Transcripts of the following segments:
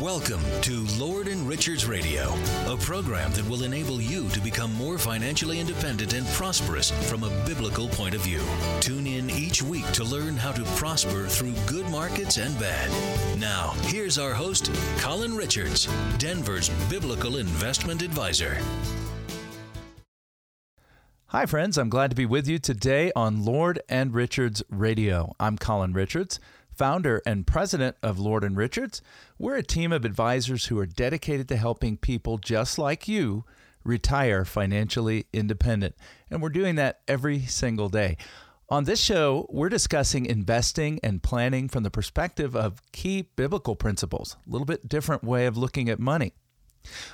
Welcome to Lord and Richards Radio, a program that will enable you to become more financially independent and prosperous from a biblical point of view. Tune in each week to learn how to prosper through good markets and bad. Now, here's our host, Colin Richards, Denver's biblical investment advisor. Hi, friends. I'm glad to be with you today on Lord and Richards Radio. I'm Colin Richards founder and president of Lord and Richards. We're a team of advisors who are dedicated to helping people just like you retire financially independent. And we're doing that every single day. On this show, we're discussing investing and planning from the perspective of key biblical principles, a little bit different way of looking at money.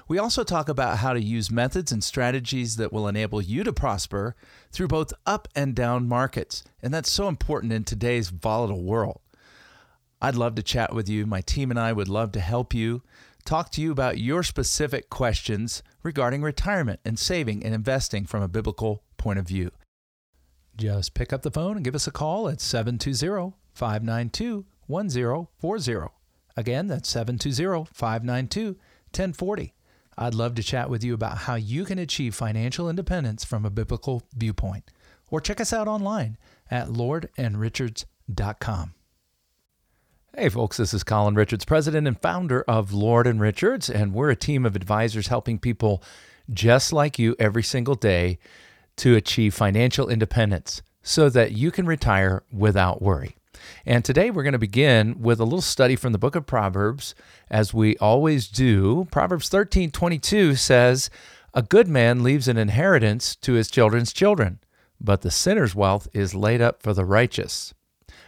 We also talk about how to use methods and strategies that will enable you to prosper through both up and down markets. And that's so important in today's volatile world. I'd love to chat with you. My team and I would love to help you, talk to you about your specific questions regarding retirement and saving and investing from a biblical point of view. Just pick up the phone and give us a call at 720 592 1040. Again, that's 720 592 1040. I'd love to chat with you about how you can achieve financial independence from a biblical viewpoint. Or check us out online at lordandrichards.com. Hey, folks, this is Colin Richards, president and founder of Lord and Richards, and we're a team of advisors helping people just like you every single day to achieve financial independence so that you can retire without worry. And today we're going to begin with a little study from the book of Proverbs, as we always do. Proverbs 13 22 says, A good man leaves an inheritance to his children's children, but the sinner's wealth is laid up for the righteous.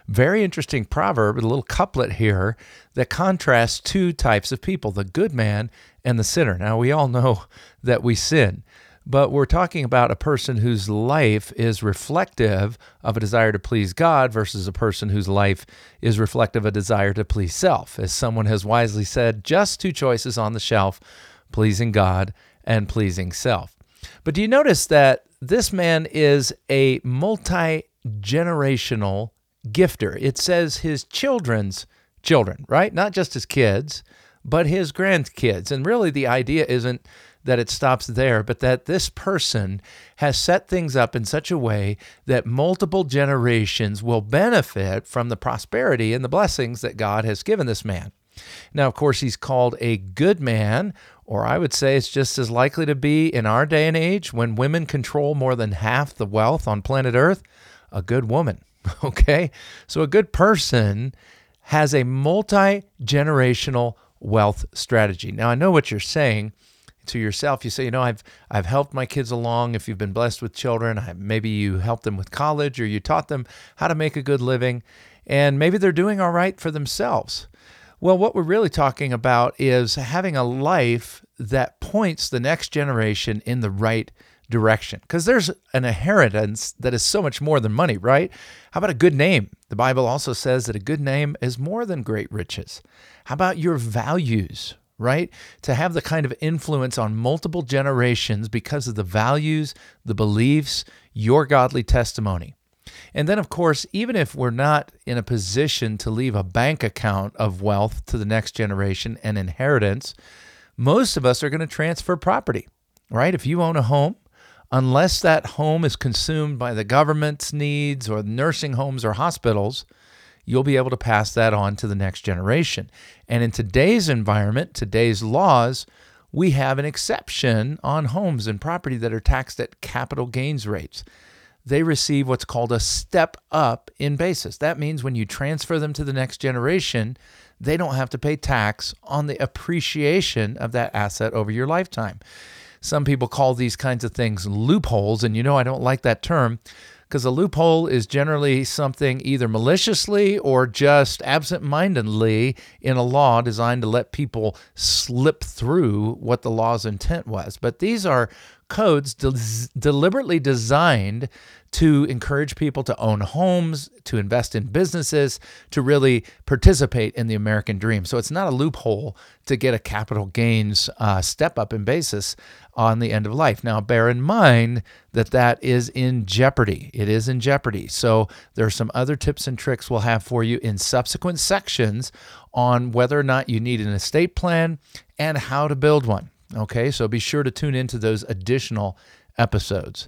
Very interesting proverb, a little couplet here that contrasts two types of people the good man and the sinner. Now, we all know that we sin, but we're talking about a person whose life is reflective of a desire to please God versus a person whose life is reflective of a desire to please self. As someone has wisely said, just two choices on the shelf pleasing God and pleasing self. But do you notice that this man is a multi generational gifter. It says his children's children, right? Not just his kids, but his grandkids. And really, the idea isn't that it stops there, but that this person has set things up in such a way that multiple generations will benefit from the prosperity and the blessings that God has given this man. Now, of course, he's called a good man, or I would say it's just as likely to be in our day and age when women control more than half the wealth on planet Earth, a good woman. Okay? So a good person has a multi generational wealth strategy. Now, I know what you're saying to yourself. You say, you know, I've I've helped my kids along. If you've been blessed with children, maybe you helped them with college or you taught them how to make a good living, and maybe they're doing all right for themselves. Well, what we're really talking about is having a life that points the next generation in the right direction because there's an inheritance that is so much more than money, right? How about a good name? The Bible also says that a good name is more than great riches. How about your values, right? To have the kind of influence on multiple generations because of the values, the beliefs, your godly testimony. And then, of course, even if we're not in a position to leave a bank account of wealth to the next generation and inheritance, most of us are going to transfer property, right? If you own a home, unless that home is consumed by the government's needs or nursing homes or hospitals, you'll be able to pass that on to the next generation. And in today's environment, today's laws, we have an exception on homes and property that are taxed at capital gains rates. They receive what's called a step up in basis. That means when you transfer them to the next generation, they don't have to pay tax on the appreciation of that asset over your lifetime. Some people call these kinds of things loopholes, and you know I don't like that term because a loophole is generally something either maliciously or just absent mindedly in a law designed to let people slip through what the law's intent was. But these are codes des- deliberately designed to encourage people to own homes, to invest in businesses, to really participate in the American dream. So it's not a loophole to get a capital gains uh, step up in basis on the end of life. Now, bear in mind that that is in jeopardy. It is in jeopardy. So there are some other tips and tricks we'll have for you in subsequent sections on whether or not you need an estate plan and how to build one. Okay, so be sure to tune into those additional episodes.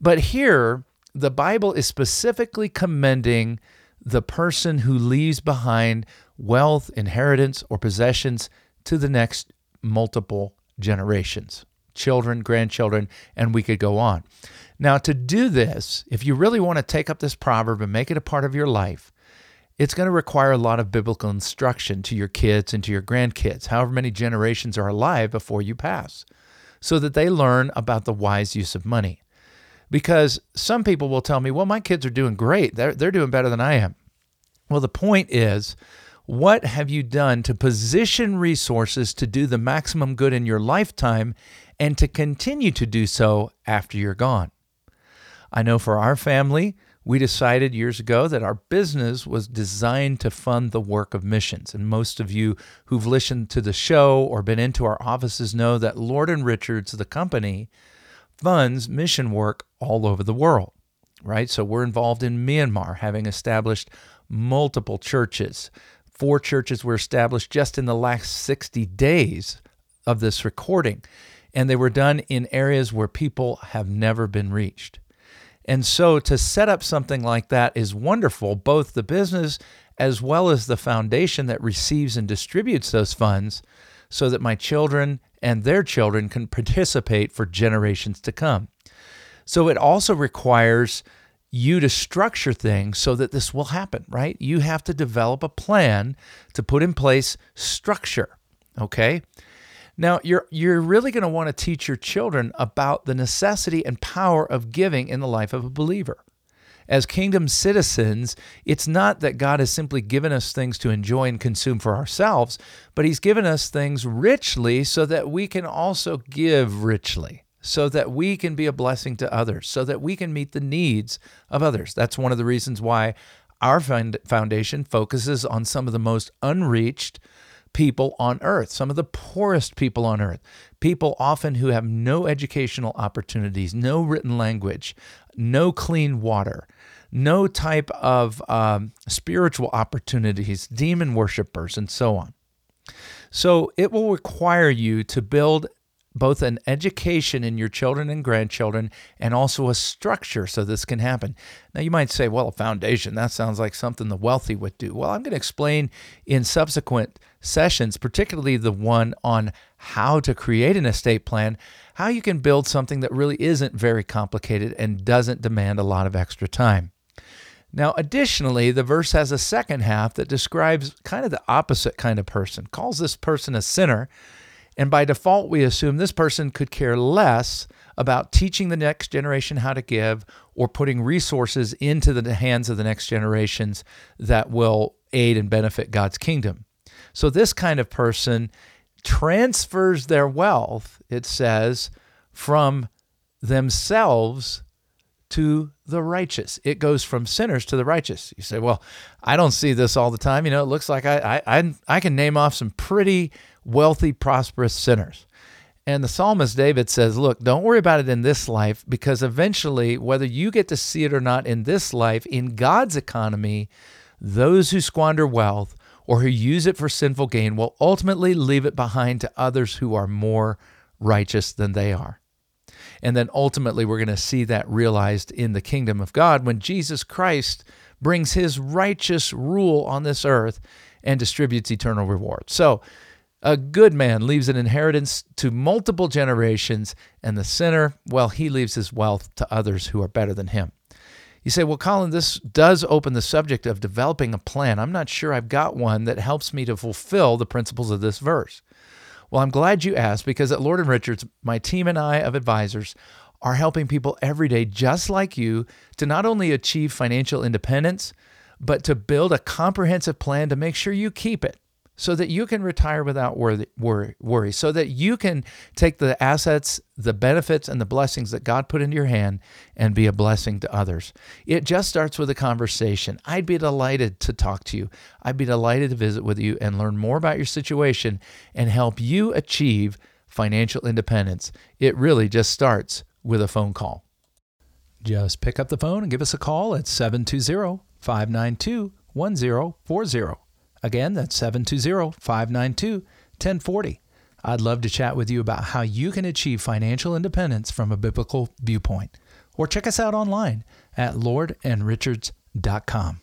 But here, the Bible is specifically commending the person who leaves behind wealth, inheritance, or possessions to the next multiple generations children, grandchildren, and we could go on. Now, to do this, if you really want to take up this proverb and make it a part of your life, it's going to require a lot of biblical instruction to your kids and to your grandkids, however many generations are alive before you pass, so that they learn about the wise use of money because some people will tell me, well, my kids are doing great. They're, they're doing better than I am. Well, the point is, what have you done to position resources to do the maximum good in your lifetime and to continue to do so after you're gone? I know for our family, we decided years ago that our business was designed to fund the work of missions. And most of you who've listened to the show or been into our offices know that Lord and Richards, the company, funds mission work all over the world, right? So we're involved in Myanmar, having established multiple churches. Four churches were established just in the last 60 days of this recording, and they were done in areas where people have never been reached. And so to set up something like that is wonderful, both the business as well as the foundation that receives and distributes those funds, so that my children and their children can participate for generations to come. So it also requires you to structure things so that this will happen, right? You have to develop a plan to put in place structure, okay? Now, you're you're really going to want to teach your children about the necessity and power of giving in the life of a believer. As kingdom citizens, it's not that God has simply given us things to enjoy and consume for ourselves, but He's given us things richly so that we can also give richly, so that we can be a blessing to others, so that we can meet the needs of others. That's one of the reasons why our foundation focuses on some of the most unreached people on earth, some of the poorest people on earth, people often who have no educational opportunities, no written language, no clean water, no type of um, spiritual opportunities, demon worshippers, and so on. So it will require you to build both an education in your children and grandchildren and also a structure so this can happen. Now, you might say, well, a foundation, that sounds like something the wealthy would do. Well, I'm going to explain in subsequent sessions, particularly the one on how to create an estate plan, how you can build something that really isn't very complicated and doesn't demand a lot of extra time. Now, additionally, the verse has a second half that describes kind of the opposite kind of person, calls this person a sinner. And by default, we assume this person could care less about teaching the next generation how to give or putting resources into the hands of the next generations that will aid and benefit God's kingdom. So, this kind of person transfers their wealth, it says, from themselves to the righteous. It goes from sinners to the righteous. You say, well, I don't see this all the time. You know, it looks like I, I, I can name off some pretty wealthy, prosperous sinners. And the psalmist David says, look, don't worry about it in this life because eventually, whether you get to see it or not in this life, in God's economy, those who squander wealth or who use it for sinful gain will ultimately leave it behind to others who are more righteous than they are. And then ultimately, we're going to see that realized in the kingdom of God when Jesus Christ brings his righteous rule on this earth and distributes eternal reward. So, a good man leaves an inheritance to multiple generations, and the sinner, well, he leaves his wealth to others who are better than him. You say, well, Colin, this does open the subject of developing a plan. I'm not sure I've got one that helps me to fulfill the principles of this verse. Well, I'm glad you asked because at Lord and Richards, my team and I of advisors are helping people every day, just like you, to not only achieve financial independence, but to build a comprehensive plan to make sure you keep it. So that you can retire without worry, so that you can take the assets, the benefits, and the blessings that God put into your hand and be a blessing to others. It just starts with a conversation. I'd be delighted to talk to you. I'd be delighted to visit with you and learn more about your situation and help you achieve financial independence. It really just starts with a phone call. Just pick up the phone and give us a call at 720 592 1040. Again, that's 720 592 1040. I'd love to chat with you about how you can achieve financial independence from a biblical viewpoint. Or check us out online at lordandrichards.com.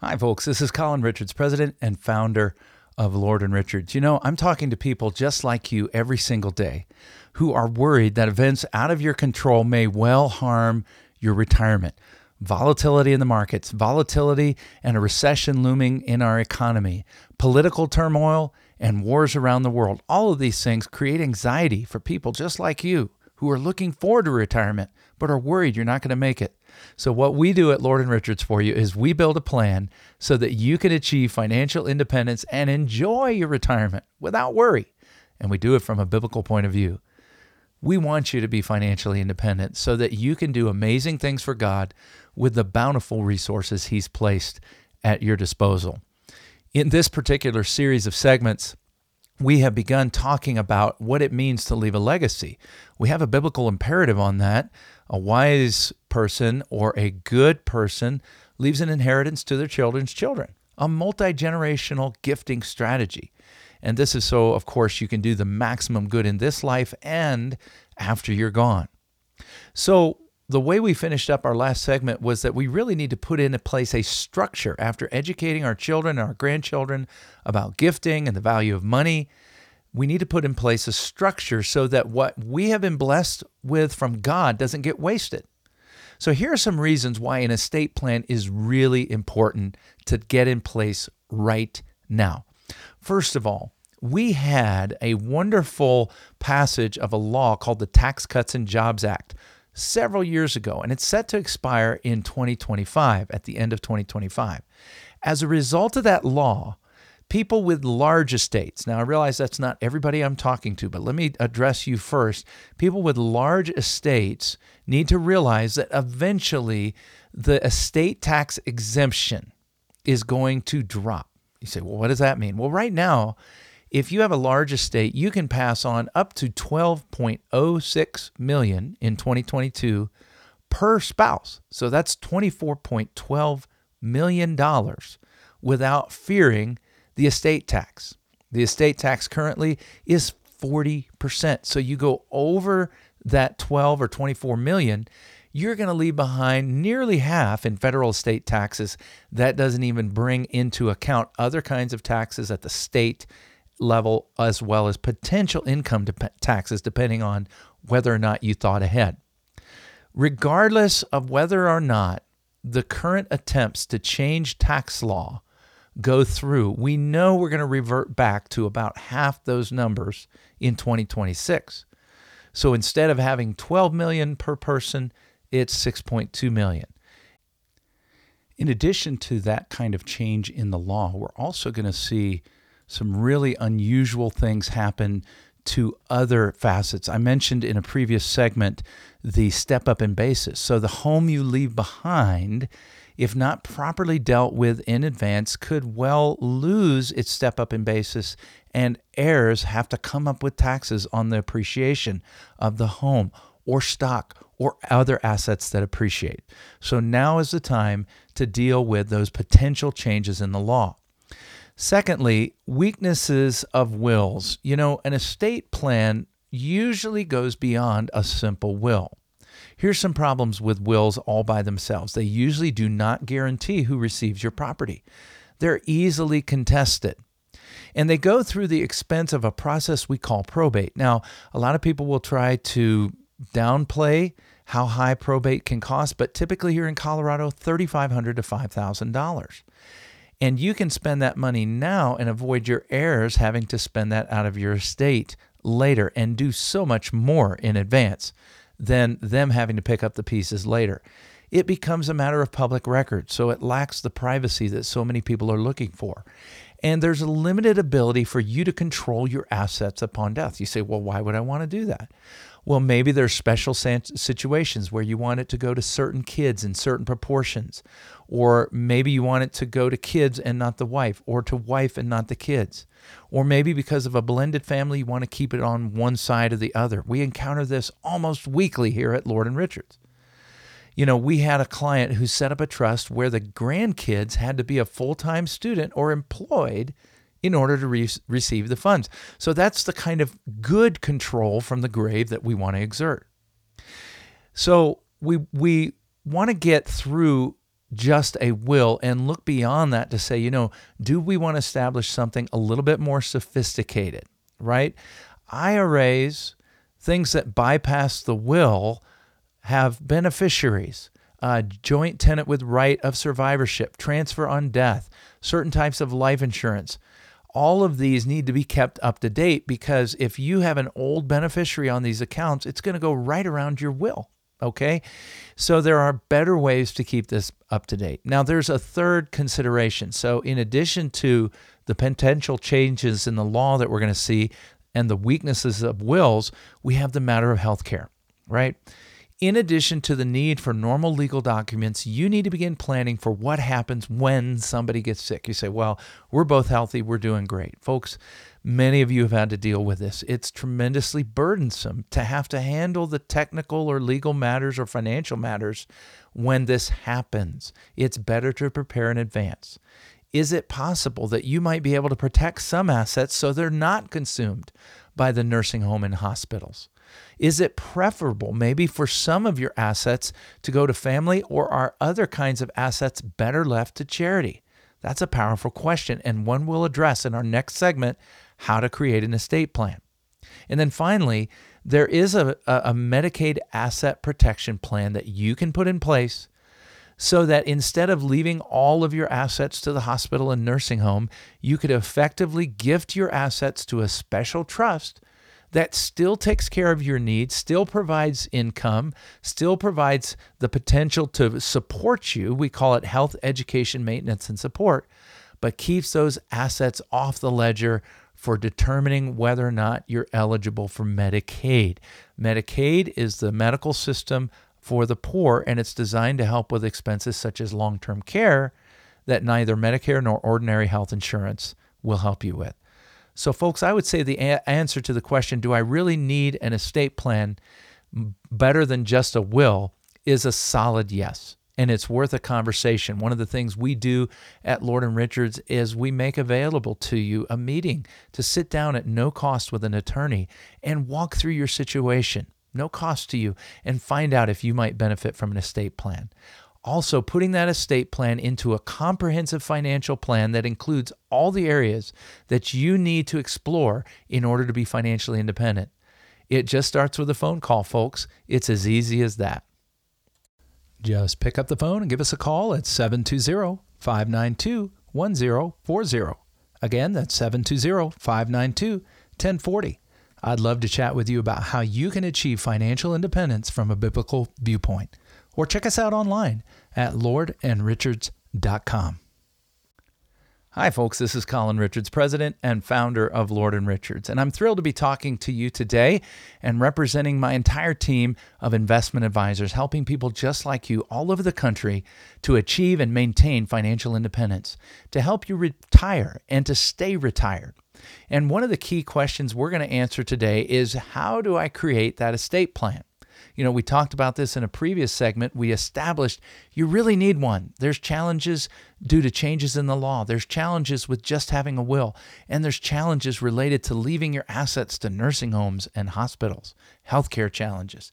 Hi, folks. This is Colin Richards, president and founder of Lord and Richards. You know, I'm talking to people just like you every single day who are worried that events out of your control may well harm your retirement volatility in the markets, volatility and a recession looming in our economy, political turmoil, and wars around the world. All of these things create anxiety for people just like you who are looking forward to retirement but are worried you're not going to make it. So what we do at Lord and Richards for you is we build a plan so that you can achieve financial independence and enjoy your retirement without worry. And we do it from a biblical point of view. We want you to be financially independent so that you can do amazing things for God with the bountiful resources He's placed at your disposal. In this particular series of segments, we have begun talking about what it means to leave a legacy. We have a biblical imperative on that. A wise person or a good person leaves an inheritance to their children's children, a multi generational gifting strategy. And this is so, of course, you can do the maximum good in this life and after you're gone. So, the way we finished up our last segment was that we really need to put into place a structure after educating our children and our grandchildren about gifting and the value of money. We need to put in place a structure so that what we have been blessed with from God doesn't get wasted. So, here are some reasons why an estate plan is really important to get in place right now. First of all, we had a wonderful passage of a law called the Tax Cuts and Jobs Act several years ago, and it's set to expire in 2025, at the end of 2025. As a result of that law, people with large estates, now I realize that's not everybody I'm talking to, but let me address you first. People with large estates need to realize that eventually the estate tax exemption is going to drop. You say, well, what does that mean? Well, right now, if you have a large estate, you can pass on up to 12.06 million in 2022 per spouse. So that's 24.12 million dollars without fearing the estate tax. The estate tax currently is 40%. So you go over that 12 or 24 million, you're going to leave behind nearly half in federal state taxes. That doesn't even bring into account other kinds of taxes at the state level as well as potential income taxes, depending on whether or not you thought ahead. Regardless of whether or not the current attempts to change tax law go through, we know we're going to revert back to about half those numbers in 2026. So instead of having 12 million per person, it's 6.2 million. In addition to that kind of change in the law, we're also going to see some really unusual things happen to other facets. I mentioned in a previous segment the step up in basis. So the home you leave behind, if not properly dealt with in advance, could well lose its step up in basis, and heirs have to come up with taxes on the appreciation of the home or stock or other assets that appreciate. So now is the time to deal with those potential changes in the law. Secondly, weaknesses of wills. You know, an estate plan usually goes beyond a simple will. Here's some problems with wills all by themselves. They usually do not guarantee who receives your property. They're easily contested. And they go through the expense of a process we call probate. Now, a lot of people will try to downplay how high probate can cost, but typically here in Colorado, $3,500 to $5,000. And you can spend that money now and avoid your heirs having to spend that out of your estate later and do so much more in advance than them having to pick up the pieces later. It becomes a matter of public record, so it lacks the privacy that so many people are looking for. And there's a limited ability for you to control your assets upon death. You say, well, why would I want to do that? Well, maybe there's special situations where you want it to go to certain kids in certain proportions, or maybe you want it to go to kids and not the wife, or to wife and not the kids. Or maybe because of a blended family, you want to keep it on one side or the other. We encounter this almost weekly here at Lord and Richards. You know, we had a client who set up a trust where the grandkids had to be a full time student or employed in order to re- receive the funds. So that's the kind of good control from the grave that we want to exert. So we we want to get through just a will and look beyond that to say, you know, do we want to establish something a little bit more sophisticated, right? IRAs, things that bypass the will, have beneficiaries, uh, joint tenant with right of survivorship, transfer on death, certain types of life insurance, all of these need to be kept up to date because if you have an old beneficiary on these accounts, it's going to go right around your will. Okay. So there are better ways to keep this up to date. Now, there's a third consideration. So, in addition to the potential changes in the law that we're going to see and the weaknesses of wills, we have the matter of health care, right? In addition to the need for normal legal documents, you need to begin planning for what happens when somebody gets sick. You say, Well, we're both healthy, we're doing great. Folks, many of you have had to deal with this. It's tremendously burdensome to have to handle the technical or legal matters or financial matters when this happens. It's better to prepare in advance. Is it possible that you might be able to protect some assets so they're not consumed by the nursing home and hospitals? Is it preferable, maybe for some of your assets, to go to family, or are other kinds of assets better left to charity? That's a powerful question, and one we'll address in our next segment how to create an estate plan. And then finally, there is a, a Medicaid asset protection plan that you can put in place so that instead of leaving all of your assets to the hospital and nursing home, you could effectively gift your assets to a special trust that still takes care of your needs, still provides income, still provides the potential to support you. We call it health, education, maintenance, and support, but keeps those assets off the ledger for determining whether or not you're eligible for Medicaid. Medicaid is the medical system for the poor, and it's designed to help with expenses such as long term care that neither Medicare nor ordinary health insurance will help you with. So, folks, I would say the a- answer to the question, do I really need an estate plan better than just a will, is a solid yes. And it's worth a conversation. One of the things we do at Lord and Richards is we make available to you a meeting to sit down at no cost with an attorney and walk through your situation, no cost to you, and find out if you might benefit from an estate plan. Also, putting that estate plan into a comprehensive financial plan that includes all the areas that you need to explore in order to be financially independent. It just starts with a phone call, folks. It's as easy as that. Just pick up the phone and give us a call at 720 592 1040. Again, that's 720 592 1040. I'd love to chat with you about how you can achieve financial independence from a biblical viewpoint or check us out online at lordandrichards.com. Hi, folks. This is Colin Richards, president and founder of Lord and Richards, and I'm thrilled to be talking to you today and representing my entire team of investment advisors, helping people just like you all over the country to achieve and maintain financial independence, to help you retire and to stay retired. And one of the key questions we're going to answer today is how do I create that estate plan? You know, we talked about this in a previous segment. We established you really need one. There's challenges due to changes in the law, there's challenges with just having a will, and there's challenges related to leaving your assets to nursing homes and hospitals, healthcare challenges.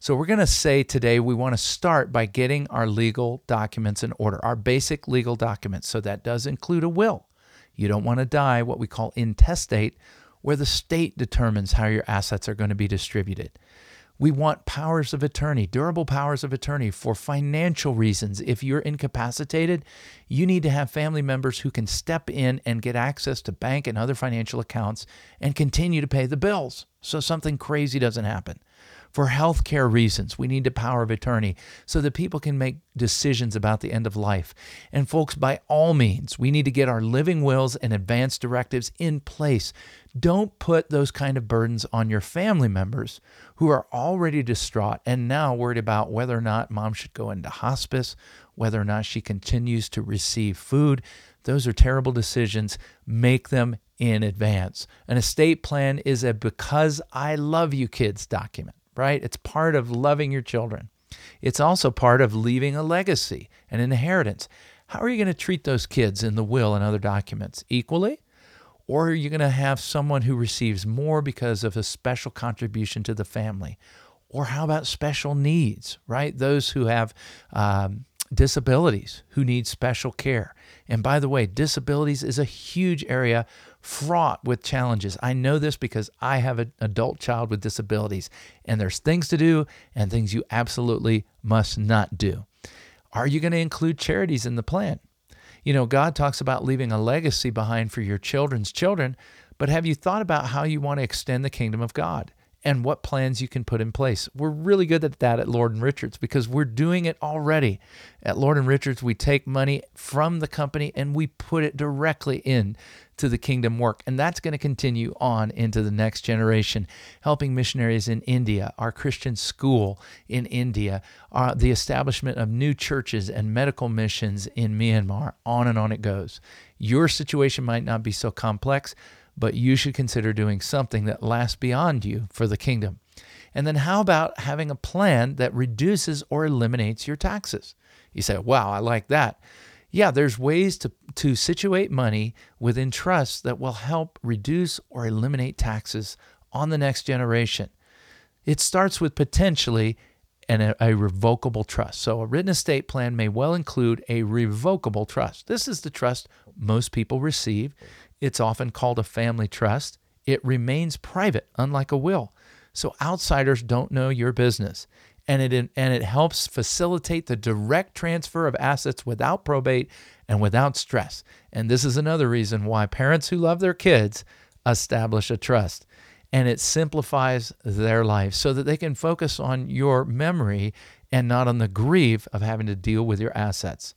So, we're going to say today we want to start by getting our legal documents in order, our basic legal documents. So, that does include a will. You don't want to die what we call intestate, where the state determines how your assets are going to be distributed. We want powers of attorney, durable powers of attorney for financial reasons. If you're incapacitated, you need to have family members who can step in and get access to bank and other financial accounts and continue to pay the bills so something crazy doesn't happen. For healthcare reasons, we need a power of attorney so that people can make decisions about the end of life. And folks, by all means, we need to get our living wills and advance directives in place. Don't put those kind of burdens on your family members who are already distraught and now worried about whether or not mom should go into hospice, whether or not she continues to receive food. Those are terrible decisions. Make them in advance. An estate plan is a because I love you kids document, right? It's part of loving your children. It's also part of leaving a legacy, an inheritance. How are you going to treat those kids in the will and other documents? Equally? Or are you going to have someone who receives more because of a special contribution to the family? Or how about special needs, right? Those who have um, disabilities who need special care. And by the way, disabilities is a huge area fraught with challenges. I know this because I have an adult child with disabilities, and there's things to do and things you absolutely must not do. Are you going to include charities in the plan? You know, God talks about leaving a legacy behind for your children's children, but have you thought about how you want to extend the kingdom of God? And what plans you can put in place. We're really good at that at Lord and Richards because we're doing it already. At Lord and Richards, we take money from the company and we put it directly in to the kingdom work. And that's going to continue on into the next generation, helping missionaries in India, our Christian school in India, uh, the establishment of new churches and medical missions in Myanmar. On and on it goes. Your situation might not be so complex but you should consider doing something that lasts beyond you for the kingdom. And then, how about having a plan that reduces or eliminates your taxes? You say, wow, I like that. Yeah, there's ways to, to situate money within trusts that will help reduce or eliminate taxes on the next generation. It starts with potentially an, a, a revocable trust. So, a written estate plan may well include a revocable trust. This is the trust most people receive it's often called a family trust. It remains private, unlike a will. So outsiders don't know your business. And it, and it helps facilitate the direct transfer of assets without probate and without stress. And this is another reason why parents who love their kids establish a trust. And it simplifies their life so that they can focus on your memory and not on the grief of having to deal with your assets.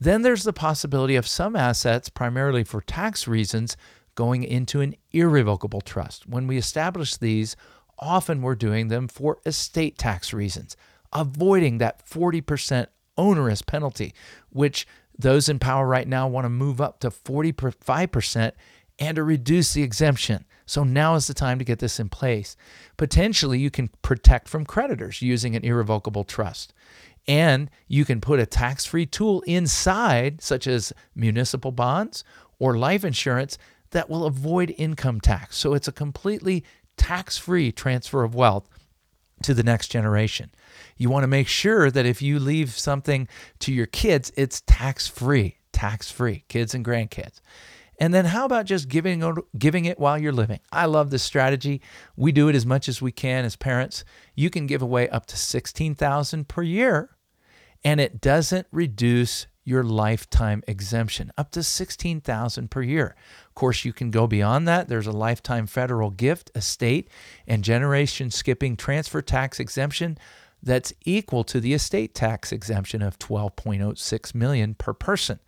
Then there's the possibility of some assets, primarily for tax reasons, going into an irrevocable trust. When we establish these, often we're doing them for estate tax reasons, avoiding that 40% onerous penalty, which those in power right now want to move up to 45% and to reduce the exemption. So now is the time to get this in place. Potentially, you can protect from creditors using an irrevocable trust. And you can put a tax free tool inside, such as municipal bonds or life insurance, that will avoid income tax. So it's a completely tax free transfer of wealth to the next generation. You want to make sure that if you leave something to your kids, it's tax free, tax free, kids and grandkids. And then how about just giving giving it while you're living? I love this strategy. We do it as much as we can as parents. You can give away up to 16,000 per year and it doesn't reduce your lifetime exemption up to 16,000 per year. Of course, you can go beyond that. There's a lifetime federal gift, estate, and generation skipping transfer tax exemption that's equal to the estate tax exemption of 12.06 million per person.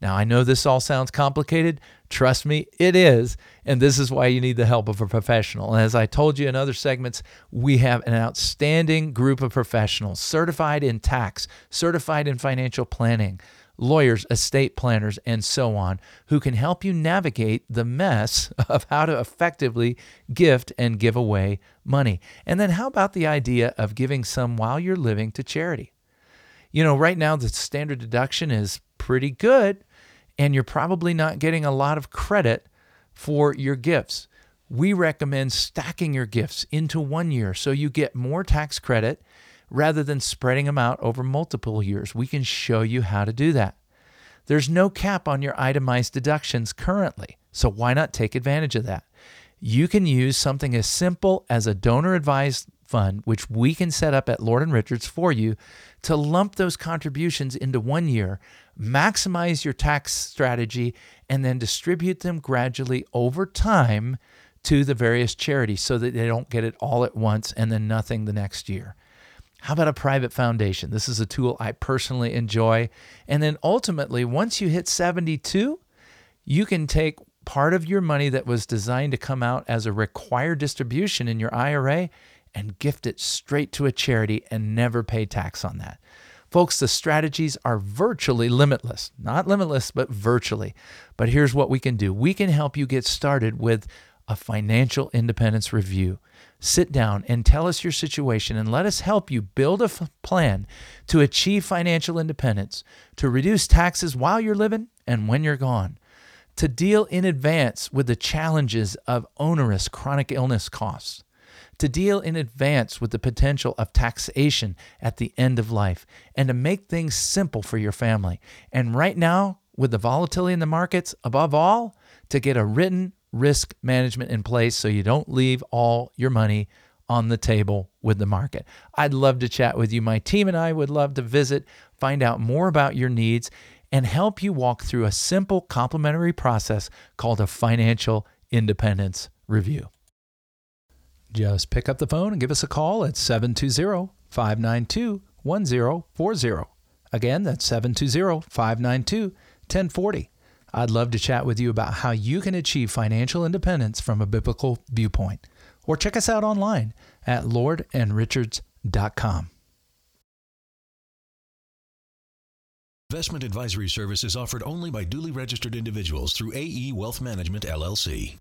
Now, I know this all sounds complicated. Trust me, it is. And this is why you need the help of a professional. And as I told you in other segments, we have an outstanding group of professionals certified in tax, certified in financial planning, lawyers, estate planners, and so on, who can help you navigate the mess of how to effectively gift and give away money. And then, how about the idea of giving some while you're living to charity? You know, right now the standard deduction is pretty good and you're probably not getting a lot of credit for your gifts. We recommend stacking your gifts into one year so you get more tax credit rather than spreading them out over multiple years. We can show you how to do that. There's no cap on your itemized deductions currently, so why not take advantage of that? You can use something as simple as a donor advised fund, which we can set up at Lord and Richards for you to lump those contributions into one year, maximize your tax strategy, and then distribute them gradually over time to the various charities so that they don't get it all at once and then nothing the next year. How about a private foundation? This is a tool I personally enjoy. And then ultimately, once you hit 72, you can take part of your money that was designed to come out as a required distribution in your IRA and gift it straight to a charity and never pay tax on that. Folks, the strategies are virtually limitless. Not limitless, but virtually. But here's what we can do we can help you get started with a financial independence review. Sit down and tell us your situation and let us help you build a f- plan to achieve financial independence, to reduce taxes while you're living and when you're gone, to deal in advance with the challenges of onerous chronic illness costs to deal in advance with the potential of taxation at the end of life, and to make things simple for your family. And right now, with the volatility in the markets, above all, to get a written risk management in place so you don't leave all your money on the table with the market. I'd love to chat with you. My team and I would love to visit, find out more about your needs, and help you walk through a simple complimentary process called a financial independence review. Just pick up the phone and give us a call at 720 592 1040. Again, that's 720 592 1040. I'd love to chat with you about how you can achieve financial independence from a biblical viewpoint. Or check us out online at lordandrichards.com. Investment advisory service is offered only by duly registered individuals through AE Wealth Management, LLC.